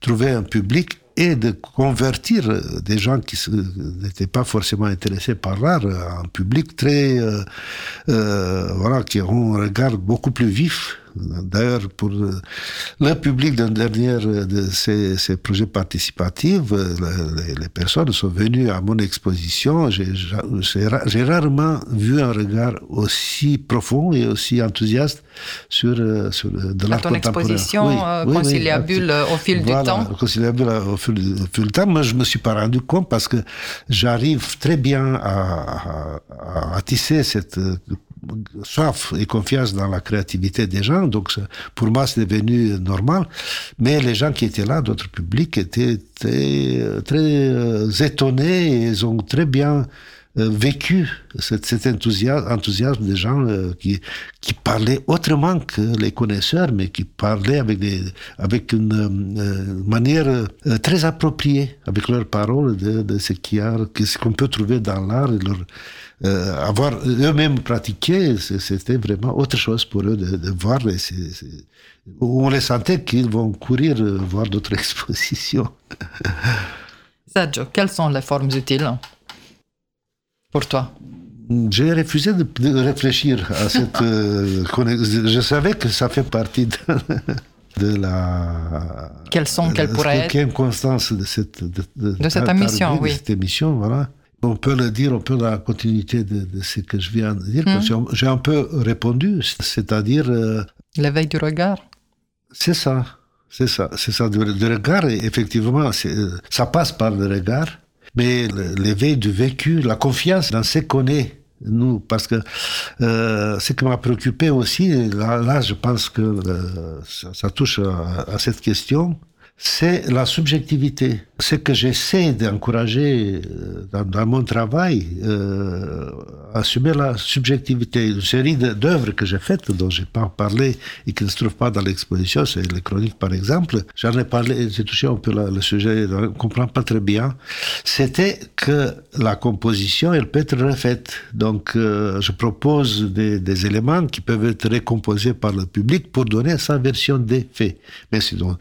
trouver un public et de convertir euh, des gens qui n'étaient pas forcément intéressés par l'art euh, en public très euh, euh, voilà qui ont un regard beaucoup plus vif D'ailleurs, pour euh, le public d'un dernier euh, de ces, ces projets participatifs, euh, les, les personnes sont venues à mon exposition. J'ai j'ai ra- j'ai rarement vu un regard aussi profond et aussi enthousiaste sur, sur de l'art ton contemporain. exposition Oui, euh, oui, oui, conciliabule au fil voilà, du temps. conciliable au fil, au fil du temps. Moi, je me suis pas rendu compte parce que j'arrive très bien à, à- à tisser cette soif et confiance dans la créativité des gens. Donc, pour moi, c'est devenu normal. Mais les gens qui étaient là, d'autres publics, étaient très, euh, étonnés et ils ont très bien euh, vécu cet, cet enthousiasme, des gens euh, qui, qui parlaient autrement que les connaisseurs, mais qui parlaient avec, une manière très appropriée, avec leurs paroles de, ce qu'on peut trouver dans l'art. et leur- euh, avoir eux-mêmes pratiqué, c'était vraiment autre chose pour eux de, de voir. on les sentait qu'ils vont courir euh, voir d'autres [laughs] expositions. Sergio, quelles sont les formes utiles pour toi? J'ai refusé de, de réfléchir à cette euh, [laughs] connexion. Je savais que ça fait partie de, de la. Quelles sont, quelles pourraient être? constance de cette, de, De cette émission, oui. De cette émission, voilà. On peut le dire un peu dans la continuité de, de ce que je viens de dire. Que J'ai un peu répondu, c'est-à-dire, euh, L'éveil du regard c'est ça. C'est ça, c'est ça. Le regard, et effectivement, euh, ça passe par le regard, mais l'éveil du vécu, la confiance dans ce qu'on est, nous, parce que euh, ce qui m'a préoccupé aussi, là, là, je pense que euh, ça, ça touche à, à cette question, c'est la subjectivité. Ce que j'essaie d'encourager euh, dans, mon travail, euh, assumer la subjectivité. Une série d'œuvres que j'ai faites, dont j'ai pas parlé et qui ne se trouvent pas dans l'exposition, c'est les chroniques par exemple. J'en ai parlé, j'ai touché un peu le sujet, on ne comprend pas très bien. C'était que la composition, elle peut être refaite. Donc, euh, je propose des, éléments qui peuvent être récomposés par le public pour donner sa version des faits. Mais sinon,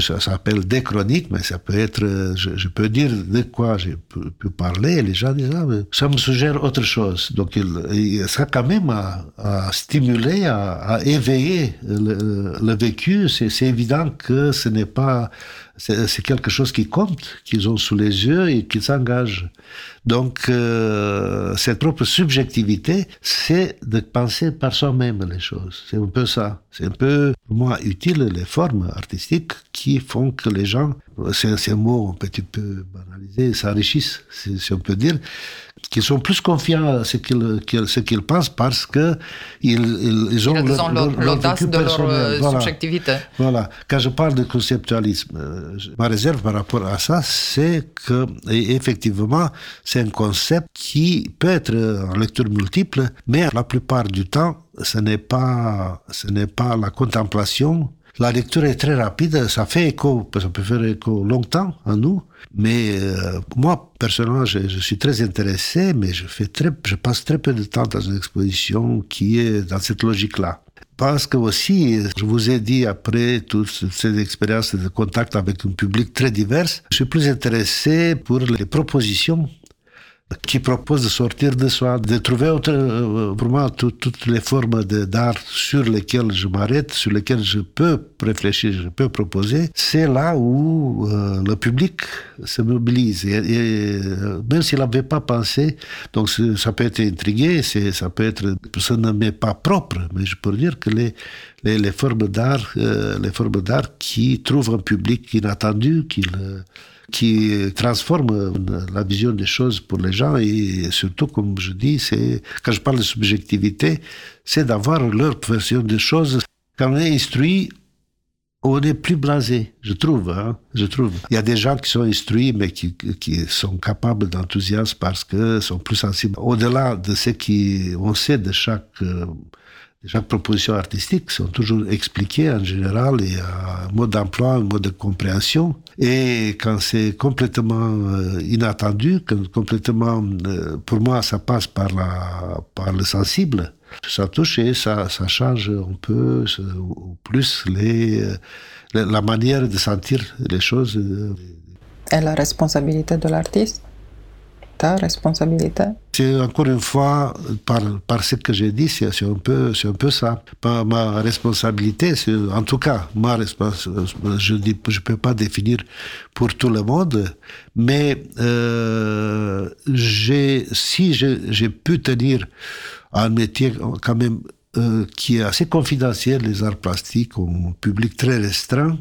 ça s'appelle des chroniques, mais ça peut être, je, je peux dire de quoi j'ai pu, pu, parler, les gens disent, ah, ça me suggère autre chose. Donc, il, ça quand même à, à stimuler, à, à éveiller le, le vécu. C'est évident que ce n'est pas, c'est quelque chose qui compte, qu'ils ont sous les yeux et qui s'engage. Donc, euh, cette propre subjectivité, c'est de penser par soi-même les choses. C'est un peu ça. C'est un peu, pour moi, utile les formes artistiques qui font que les gens, c'est un mot un petit peu banalisé, s'enrichissent, si on peut dire, qui sont plus confiants à ce qu'ils qu qu'ils pensent parce que ils, ils, ont l'audace de leur euh, voilà. subjectivité. Voilà. Quand je parle de conceptualisme, euh, ma réserve par rapport à ça, c'est que effectivement, c'est un concept qui peut être en lecture multiple, mais la plupart du temps, ce n'est pas, ce n'est pas la contemplation la lecture est très rapide, ça fait écho, ça peut faire écho longtemps à nous, mais euh, moi, personnellement, je, suis très intéressé, mais je passe très peu de temps dans une exposition qui est dans cette logique-là. Parce que aussi, je vous ai dit, après toutes ces expériences de contact avec un public très divers, je suis plus intéressé pour les propositions qui propose de sortir de soi, de trouver autre, pour moi tout, toutes les formes d'art sur lesquelles je m'arrête, sur lesquelles je peux réfléchir, je peux proposer, c'est là où euh, le public se mobilise. Et, et même s'il n'avait pas pensé, donc ça peut être intrigué, ça peut être, ça ne m'est pas propre, mais je peux dire que les, les, formes d'art, euh, qui trouvent un public inattendu, qui qui transforme la vision des choses pour les gens et surtout, comme je dis, c'est quand je parle de subjectivité, c'est d'avoir leur version des choses. Quand on est instruit, on est plus blasé, je trouve. Hein, je trouve. Il y a des gens qui sont instruits, mais qui, qui sont capables d'enthousiasme parce que sont plus sensibles. Au-delà de ce qu'on sait de chaque chaque proposition artistique sont toujours expliquées en général et un mode d'emploi, un mode de compréhension. Et quand c'est complètement euh, inattendu, complètement, euh, pour moi, ça passe par, le sensible, ça touche et ça, change un peu, ou plus la manière de sentir les choses. Et la responsabilité de l'artiste responsabilité? C'est encore une fois, par, par ce que j'ai dit, c'est un, peu, un peu ça. Pas ma responsabilité, en tout cas, ma responsabilité, je ne je peux pas définir pour tout le monde, mais euh, si j'ai pu tenir un métier quand même euh, qui est assez confidentiel, les arts plastiques, un public très restreint,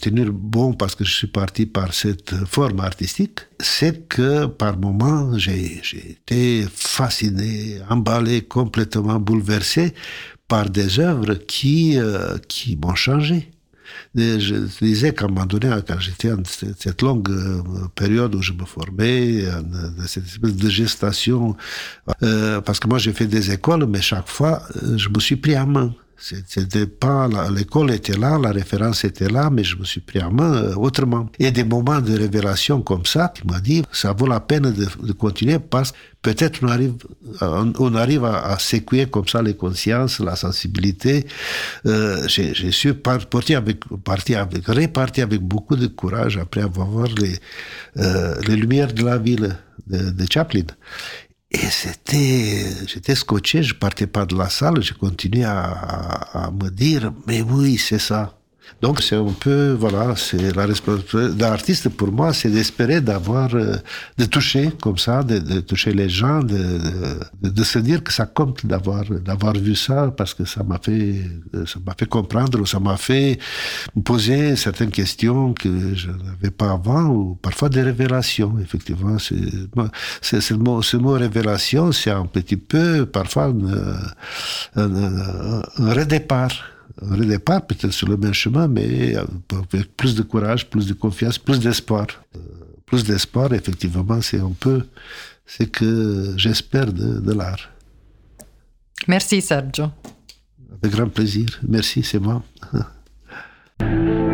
tenir bon parce que je suis parti par cette forme artistique, c'est que par moments j'ai été fasciné, emballé, complètement bouleversé par des œuvres qui, euh, qui m'ont changé. je disais qu'à un moment donné, quand j'étais en cette longue euh, période où je me formais, dans cette espèce de gestation, euh, parce que moi j'ai fait des écoles, mais chaque fois, je me suis pris à main. C'était pas l'école était là, la référence était là, mais je me suis pris en main euh, autrement. Il y a des moments de révélation comme ça qui m'a dit ça vaut la peine de, continuer parce que peut-être on arrive, on, on arrive à, à comme ça les consciences, la sensibilité. Euh, J'ai su partir avec, partir avec, beaucoup de courage après avoir les, euh, les lumières de la ville de, de Chaplin. Et c'était, j'étais scotché, je partais pas de la salle, je continuais à, à, à me dire, mais oui, c'est ça. Donc c'est un peu, voilà, c'est la responsabilité d'un artiste pour moi, c'est d'espérer d'avoir, euh, de toucher comme ça, de, de toucher les gens, de, de, de, se dire que ça compte d'avoir, d'avoir vu ça parce que ça m'a fait, ça m'a fait comprendre, ça m'a fait poser certaines questions que je n'avais pas avant ou parfois des révélations, effectivement. C'est, c'est, le mot, ce mot révélation, c'est un petit peu parfois un, un, un redépart au départ, peut-être sur le même chemin, mais avec plus de courage, plus de confiance, plus d'espoir. Euh, plus d'espoir, effectivement, c'est un peu ce que j'espère de, de l'art. Merci Sergio. Avec grand plaisir. Merci, c'est moi. [laughs]